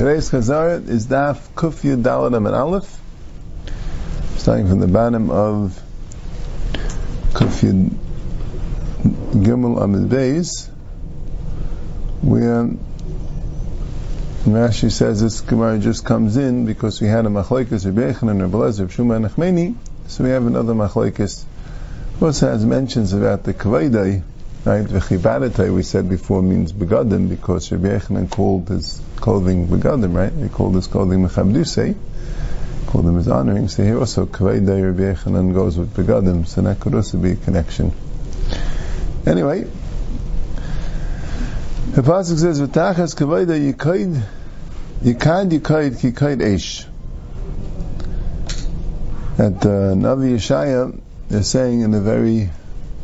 Today's Chazara is Daf Kuf Yud Dalet and Aleph, starting from the bottom of Kuf Yud Gimel Amid Beis, where Rashi says this Gemara just comes in because we had a Machlekes Rebbe Yechon and Rebbe Lezer Shuma and Achmeni, so we have another Machlekes. Also has mentions about the Kavaydai, right? The V'chibadatai we said before means begadim because Rebbe Yechanan called his clothing begadim, right? He called his clothing mechabdusei, called them his honoring. So here also Kavaydai Rebbe Yechanan goes with begadim, so that could also be a connection. Anyway, the pasuk says, "V'tachas Kavaydai yikaid yikad yikaid kikaid eish." That uh, Navi Yeshaya is saying in a very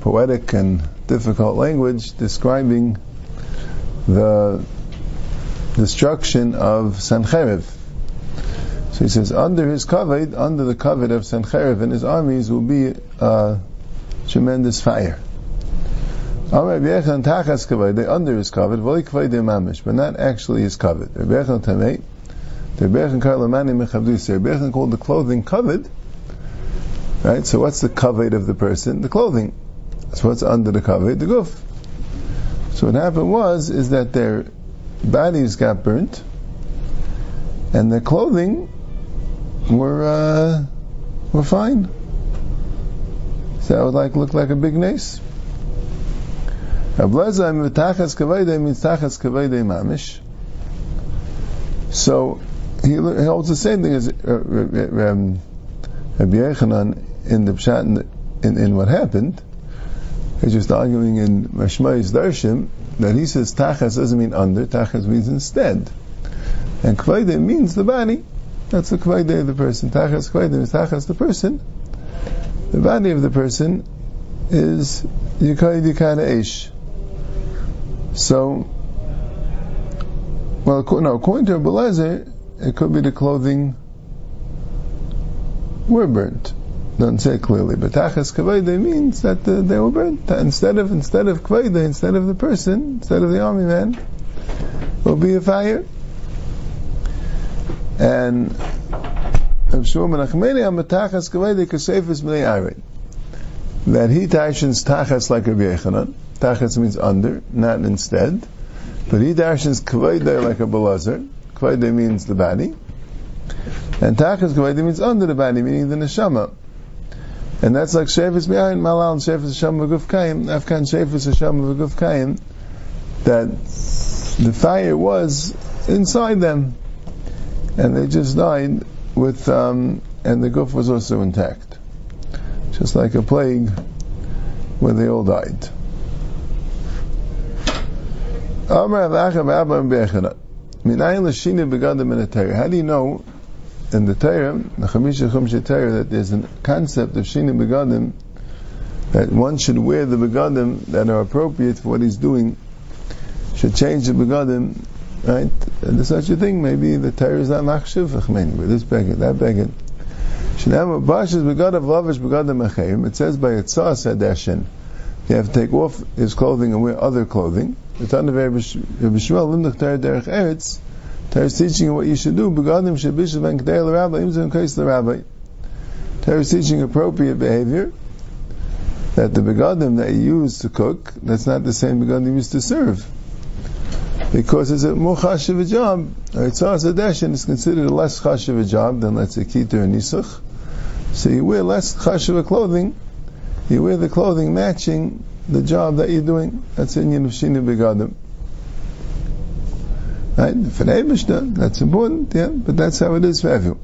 poetic and difficult language describing the destruction of Sancheriv. So he says, under his kavod, under the kavod of Sancheriv and his armies will be a tremendous fire. Kavod, they under his mamish, but not actually his kavod. Rebbe Yechon called the clothing kavod, Right? So what's the kavod of the person? The clothing. So what's under the kavod? The goof. So what happened was, is that their bodies got burnt, and their clothing were, uh, were fine. So that would like, look like a big nace. So he, holds the same thing as uh, um, Rabbi Yechanan in the pshat in, in, in, what happened. He's just arguing in Mashmai's Darshim that he says tachas doesn't mean under, tachas means instead. And kvaide means the body. That's the kvaide of the person. Tachas kvaide means tachas the person. The body of the person is yikaid yikada eish. So, well, no, according to Abelezer, it could be the clothing were burnt. Doesn't say clearly, but tachas kavayde means that uh, they were burnt. Instead of instead of kavayde, instead of the person, instead of the army man, will be a fire. And Shmuel Menachmeni Amatachas kavayde kasefis mnei That he tashins tachas like Rabbi Yechanan. Tachas means under, not instead. But he tashins kavayde like a belazar. Kavayde means the body. And tachas kavayde means under the body, meaning the neshama. And that's like shefis behind malal and shefis Hashem v'guf kayim, afkan shefis Hashem v'guf kayim, that the fire was inside them, and they just died with, um, and the guf was also intact, just like a plague, where they all died. How do you know in the Torah, the Chamisha Chumshe Torah, that there's a concept of Shini Begadim, that one should wear the Begadim that are appropriate for what he's doing, should change the Begadim, right? And there's such a thing, maybe the Torah is not Machshiv Achmeni, but this beggar, that. Should have Begadim Lavish Begadim Achayim, it says by Yitzhak Sadashin, you have to take off his clothing and wear other clothing. The Tanah Rabbi Shmuel, Torah Derech Eretz, Torah is teaching what you should do. Begadim shabishav and l'rabbi, imzim kais l'rabbi. Torah is teaching appropriate behavior. That the begadim that you use to cook, that's not the same begadim you used to serve. Because it's a more chashiv job. Ritzah Zadeshin is considered a less chashiv job than let's say kitur and nisuch. So you wear less chashiv clothing, you wear the clothing matching the job that you're doing. That's in of Shini Begadim. Right? For the Mishnah, that's important, yeah, but that's how it is for everyone.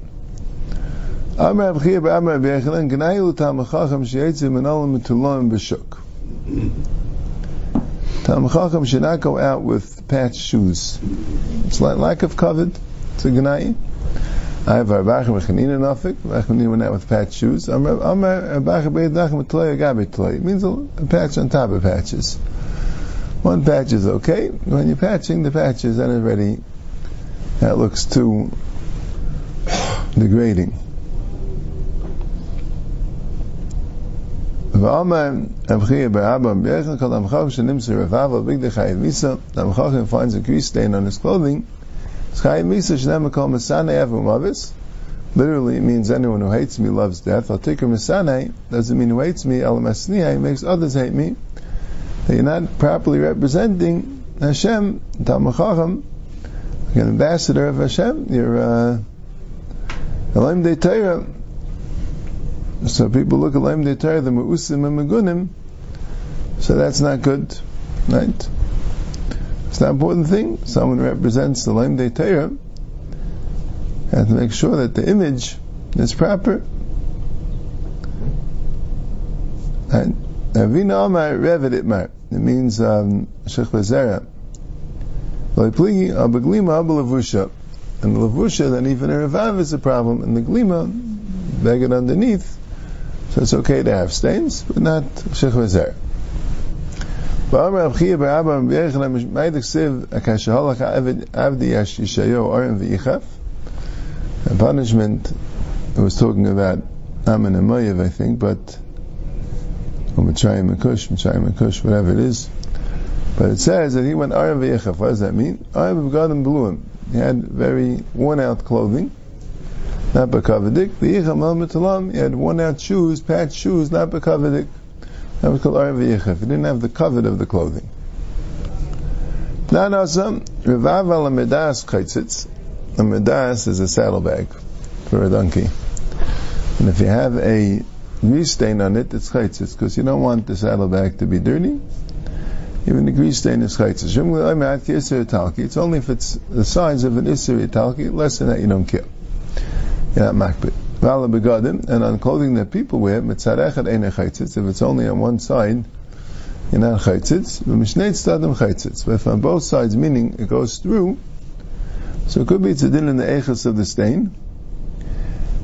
Amar Abchir Amar Be'echelen G'nayu Tamachacham Sheyetzim Menolim Metuloim B'Shuk. Tamachacham should not go out with patched shoes. It's like lack of covet. It's a G'nayu. I have Arbachim V'chanina Nafik. V'chanina went out with patched shoes. Amar Arbachim Be'edachim Metuloy Agabi Tuloy. It means a patch on top of patches. One patch is okay. When you're patching the patches, then already that looks too degrading. The finds a grease stain on his clothing. Literally, it means anyone who hates me loves death. I'll take Masane doesn't mean who hates me. Makes others hate me. That you're not properly representing Hashem, Talmud Chacham, like an ambassador of Hashem. You're uh, Elohim De. So people look at Elohim De the Ma'usim and Magunim. So that's not good, right? It's an important thing. Someone represents the Elohim De Torah have to make sure that the image is proper. And Avina Amar Revet Itmar. It means um, Shech Bezerah. Loipligi Abaglima Abalavusha. And the Lavusha, then even a Revav is a problem. And the Glima, bag it underneath. So it's okay to have stains, but not Shech Bezerah. ואמר רב חייא ברבא רבי יחנן, מה ידכסב, כאשר הלך עבדי ישעיהו אורן ויחף, a punishment, it was talking about Ammon and Moav, I think, but, or Mitzrayim and Kush, Mitzrayim Kush, whatever it is. But it says that he went Aram v'yechaf. What does that mean? Aram v'gadim bluim. He had very worn out clothing, not bekavadik. V'yicham al mitalam. He had worn out shoes, patched shoes, not bekavadik. That was called Aram v'yechaf. He didn't have the covet of the clothing. Nanasam, Revav al medas. A medas is a saddlebag for a donkey. And if you have a grease stain on it, it's chaitzis, because you don't want the saddlebag to be dirty. Even the grease stain is chaitzis. It's only if it's the size of an isser italki, less than that you don't care. You're not makbid. And on clothing that people wear, if it's only on one side, you're not chaitzitz. But if on both sides, meaning it goes through, so it could be it's a din in the echas of the stain,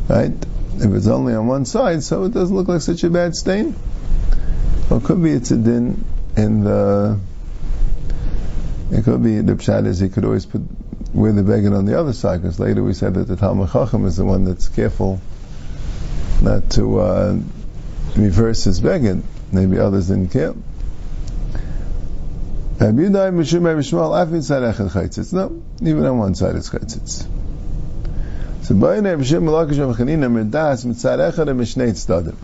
right? If it's only on one side, so it doesn't look like such a bad stain. Or it could be it's a din in the. It could be the pshat is he could always put wear the beggar on the other side because later we said that the Talmud Chacham is the one that's careful not to uh, reverse his beggar. Maybe others didn't care. No, even on one side it's Chaitzitz. So Bayin Rabbi Shim Malakish Rabbi Chanina Medas Mitzad Echad Mishnei.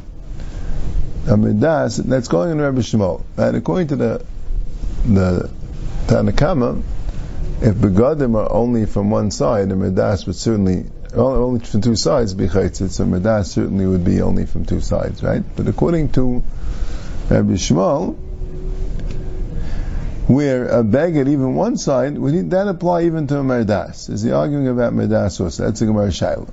A Medas, that's going in Rabbi Shmuel. And according to the the Tanakama, if begadim are only from one side, a medas would certainly only from two sides be chaytzit. So medas certainly would be only from two sides, right? But according to Rabbi Shmuel, where a beggar, even one side, would that apply even to a merdas? Is he arguing about merdas or That's a Gemara Shaila.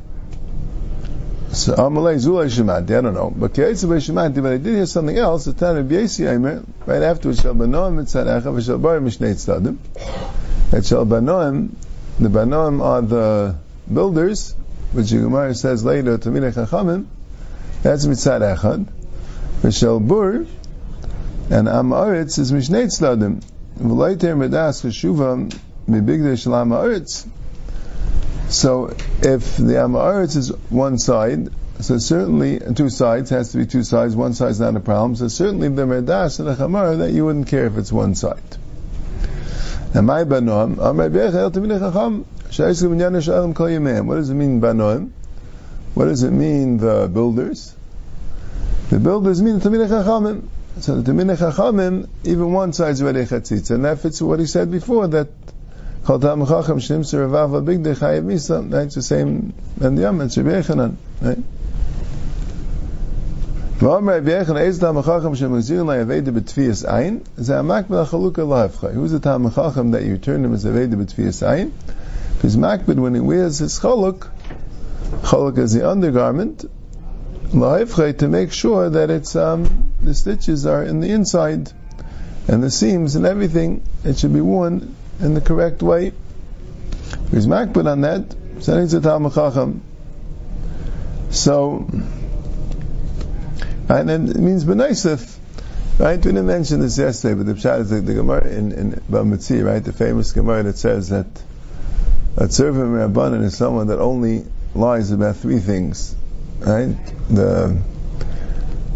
So Amalei Zulay Shemati, I don't know. But Keitza Shemati, but I did hear something else. The Tana B'Yesi Aimer, right afterwards, Shal Banoim Mitzarecha, V'Shal Bar Mishnei Tzadim. At Shal Banoim, the Banoim are the builders, which the Gemara says later, Tamina Chachamim, that's Mitzad Echad. V'Shal Bur, and Amaretz is Mishnei Tzadim. So if the Amaretz is one side, so certainly two sides has to be two sides. One side is not a problem. So certainly the medas and the chamar that you wouldn't care if it's one side. And my banoim, What does it mean banoim? What does it mean the builders? The builders mean the Chachamim. So the Minach Chachamim, even one side is already chatzitza, and that fits what he said before that Chol Tam Chacham Shnim Seravav Big De Chayev Misa. That's the same and the Yom. It's Rabbi Yechanan, right? ואומר רבי יחנן, איזה טעם חכם שמחזיר לה אביידה בתפיס עין, זה המקבל החלוקה להפכה. Who's the טעם חכם that you turn him as אביידה בתפיס עין? Because makbid, when he wears his choluk, choluk is the undergarment, to make sure that it's um, the stitches are in the inside and the seams and everything. It should be worn in the correct way. He's makbid on that. So, right, and it means benaisif. Right, we didn't mention this yesterday, but the pshat is the, the Gemara in, in Bamitzi, right, the famous Gemara that says that a servant Rabbanan is someone that only lies about three things right? The,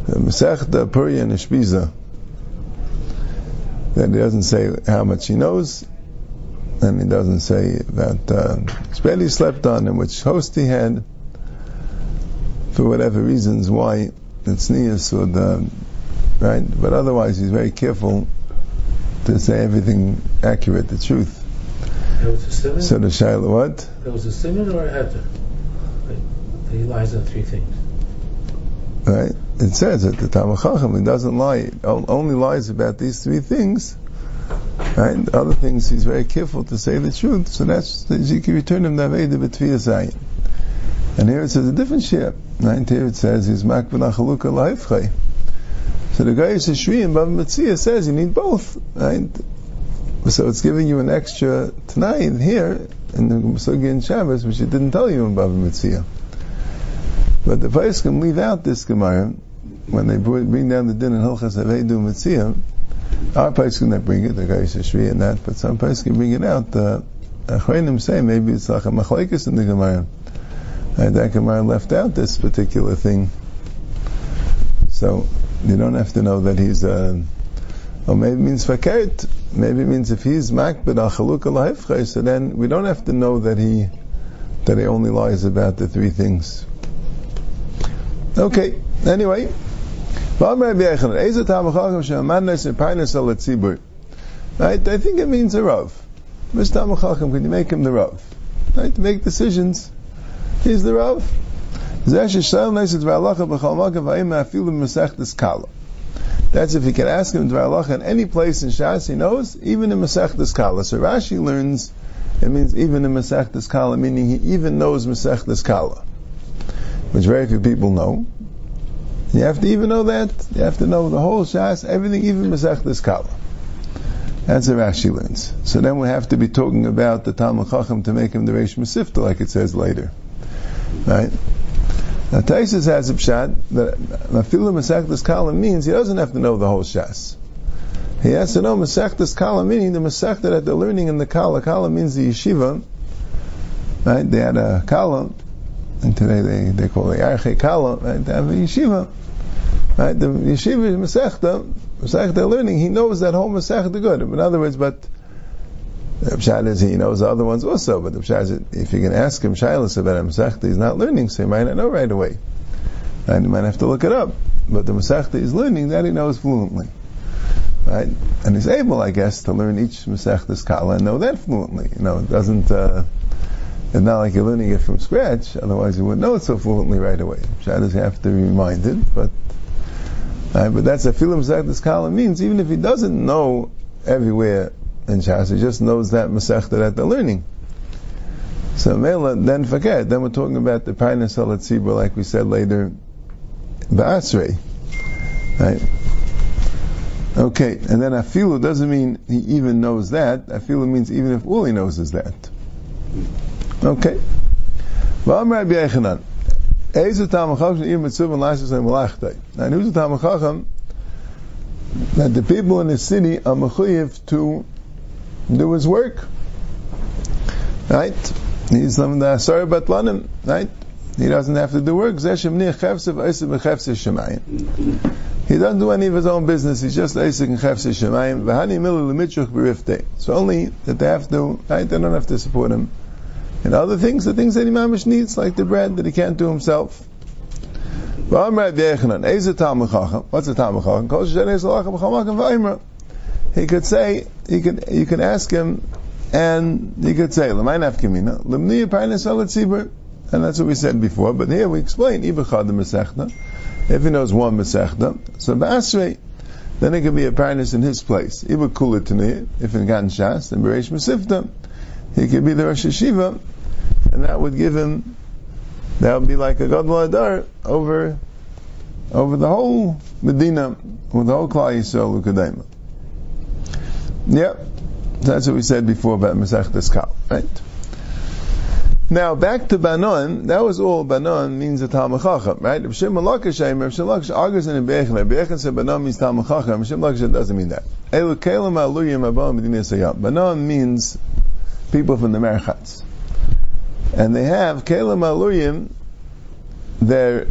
the Masech, the Puri and the Shpiza, that he doesn't say how much he knows, and he doesn't say that uh, he slept on and which host he had, for whatever reasons why it's neas or the right. But otherwise, he's very careful to say everything accurate, the truth. There was a simon? So the shaila what? There was a simon or a heter? He lies on three things. Right? It says that the Talmud Chacham, he doesn't lie, only lies about these three things. Right? The other things, he's very careful to say the truth. So that's, you can return him the Naveda B'Tfiyah And here it says a different share. Right? Here it says, he's Makbun Achaluka Laifchai. So the guy who's Shri and Bava Metzia says you need both. Right? So it's giving you an extra tonight here in the Musugi and Shabbos, which it didn't tell you in Bava Metzia. But the Pais can leave out this Gemara when they bring down the din in Hilchas Avedu Metzia. Our Pais can not bring it, the guy is Shri and that, but some Pais can bring it out. The Achronim say maybe it's like a machlekes in the Gemara. And that Gemara left out this particular thing. So you don't have to know that he's a, or maybe it means fakert. Maybe it means if he's makbid al chaluk so then we don't have to know that he, that he only lies about the three things. Okay, anyway. Right, I think it means a Rav. Mr. Chacham, can you make him the Rav? Right, to make decisions. He's the Rav. That's if you can ask him Dvar in any place in Shas he knows, even in Masechtas Kala. So Rashi learns, it means even in Masechtas Kala, meaning he even knows Masechtas Kala, which very few people know. You have to even know that. You have to know the whole Shas, everything, even Masechtas Kala. That's what Rashi learns. So then we have to be talking about the Talmud Chacham to make him the Reish Masifta, like it says later. Right? Now Taisus has a pshat that Mafilu Masechtas Kala means he doesn't have to know the whole Shas. He has to know Masechtas Kala, meaning the Masechta that they're learning in the Kala. Kala means the yeshiva. Right? They had a Kala, and today they, they call it Arche Kala, right? They have a yeshiva. Right? The yeshiva is Masechta, Masechta learning, he knows that whole Masechta good. In other words, but the Pshat is he knows the other ones also, but the is if you can ask him Shilas about a Masechta, he's not learning, so he might not know right away. And he might have to look it up. But the Masechta he's learning, that he knows fluently. Right? And he's able, I guess, to learn each Masechta's Kala and know that fluently. You know, it doesn't, uh, it's not like you're learning it from scratch, otherwise you wouldn't know it so fluently right away. You have to be reminded, but, right, but that's a Filim Masechta's Kala means, even if he doesn't know everywhere in Shas. He just knows that Masechta that they're learning. So Mela, then forget. Then we're talking about the Parnas Tzibur, like we said later, Ba'asrei. Right? Okay, and then Afilu doesn't mean he even knows that. Afilu means even if all he knows is that. Okay. Now, who's the Tamachacham that the people in the city are mechuyev to do his work. Right? He's from the Asar Batlanim, right? He doesn't have to do work. He doesn't do any of his own business. He's just Isaac and Chefse Shemayim. So only that they have to, right? They don't have to support him. And other things, the things that Imamish needs, like the bread that he can't do himself. What's a Talmud he could say, he could, you can ask him, and he could say, and that's what we said before. But here we explain. If he knows one masechta, so then it could be a parnas in his place. If in Gan Shas, then bereish masifta, he could be the Rosh Yeshiva, and that would give him, that would be like a Gadol Adar over, over the whole Medina, with the whole Klal Yisrael Ukadema. Yep. That's what we said before about Masech Kal, right? Now back to Banon, that was all Banon means a Talmud Chacham, right? Shem Malaka Shem, if Shem Malaka argues in Bechel, Bechel said Banon means Talmud Chacham, Shem Malaka doesn't mean that. Elu Kelim Aluyim Abon Medina Sayam. Banon means people from the Merchatz. And they have Kelim Aluyim, their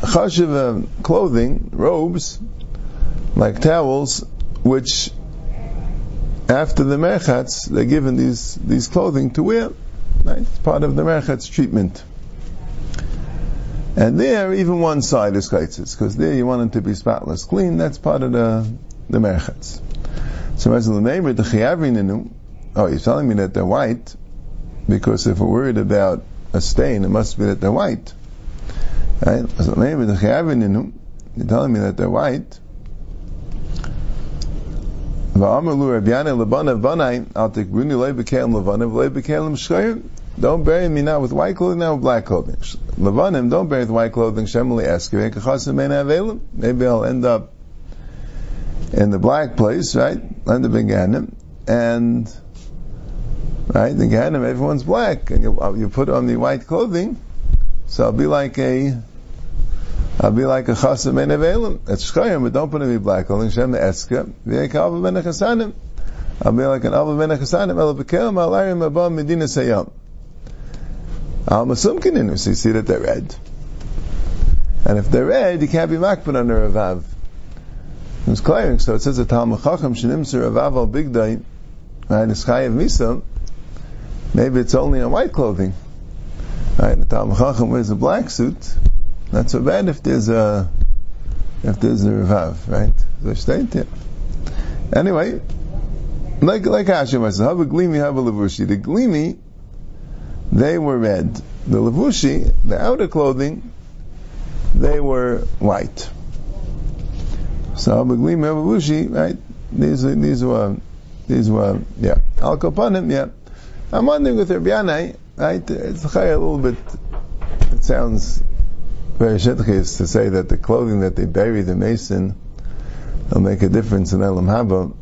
chashiv clothing, robes, like towels, which after the merchatz, they're given these, these clothing to wear. Right? It's part of the merchatz treatment. And there, even one side is chaitzis, because there you want it to be spotless, clean. That's part of the the merchatz. So as the of the chiyavrininu, oh, you're telling me that they're white, because if we're worried about a stain, it must be that they're white. Right? Name of the chiyavrininu, you're telling me that they're white. Don't bury me now with white clothing, now with black clothing. Levanim, don't bury with white clothing. Maybe I'll end up in the black place, right? End up in Gehenim, and right in Gehenim, everyone's black, and you, uh, you put on the white clothing, so I'll be like a I'll be like a chasam ben avelim. It's shchayim, but don't put any black clothing. Shem eska. V'yekal ben chasanim. I'll be like an alva ben chasanim. El bekel malarim abam medina sayam. Al masumkinin. So you see that they're red. And if they're red, you can't be makbid under a vav. It's clear. So it says a Talmud Chacham shenimser avav al bigdai. Right, it's chayav misa. Maybe it's only on white clothing. Right, the Talmud Chacham wears a black suit. Not so bad if there's a if there's a revav, right? So state yeah. Anyway, like like Hashem says, have a glimi, have a levushi. The glimi, they were red. The levushi, the outer clothing, they were white. So have a glimi, have a levushi, right? These these were these were yeah. Al kapanim, yeah. I'm wondering with Rabbi right? It's a little bit. It sounds very shitchis to say that the clothing that they bury the mason will make a difference in Elam Haba.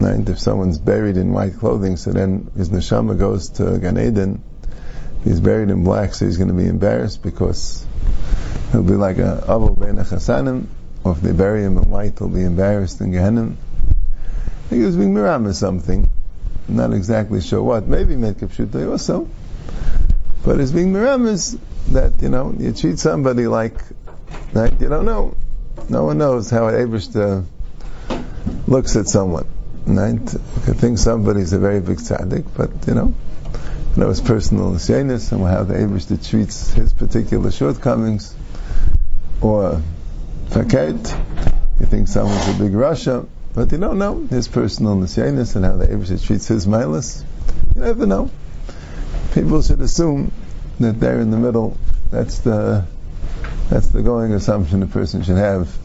Right? If someone's buried in white clothing, so then his neshama goes to Gan Eden. He's buried in black, so he's going to be embarrassed because he'll be like a Abel Ben Chasanim, or if they bury him in white, he'll be embarrassed in Gehenna. I think he was being miram or something. I'm not exactly sure what. Maybe Medkapshuta also. But it's being miramis that, you know, you treat somebody like, like you don't know. No one knows how Abrishta looks at someone. Right? You think somebody's a very big tzaddik, but, you know, you know his personal nisyanis and how the treats his particular shortcomings. Or faket, you think someone's a big Russia, but you don't know his personal nisyanis and how the Abrishta treats his milas. You never know people should assume that they're in the middle. That's the that's the going assumption a person should have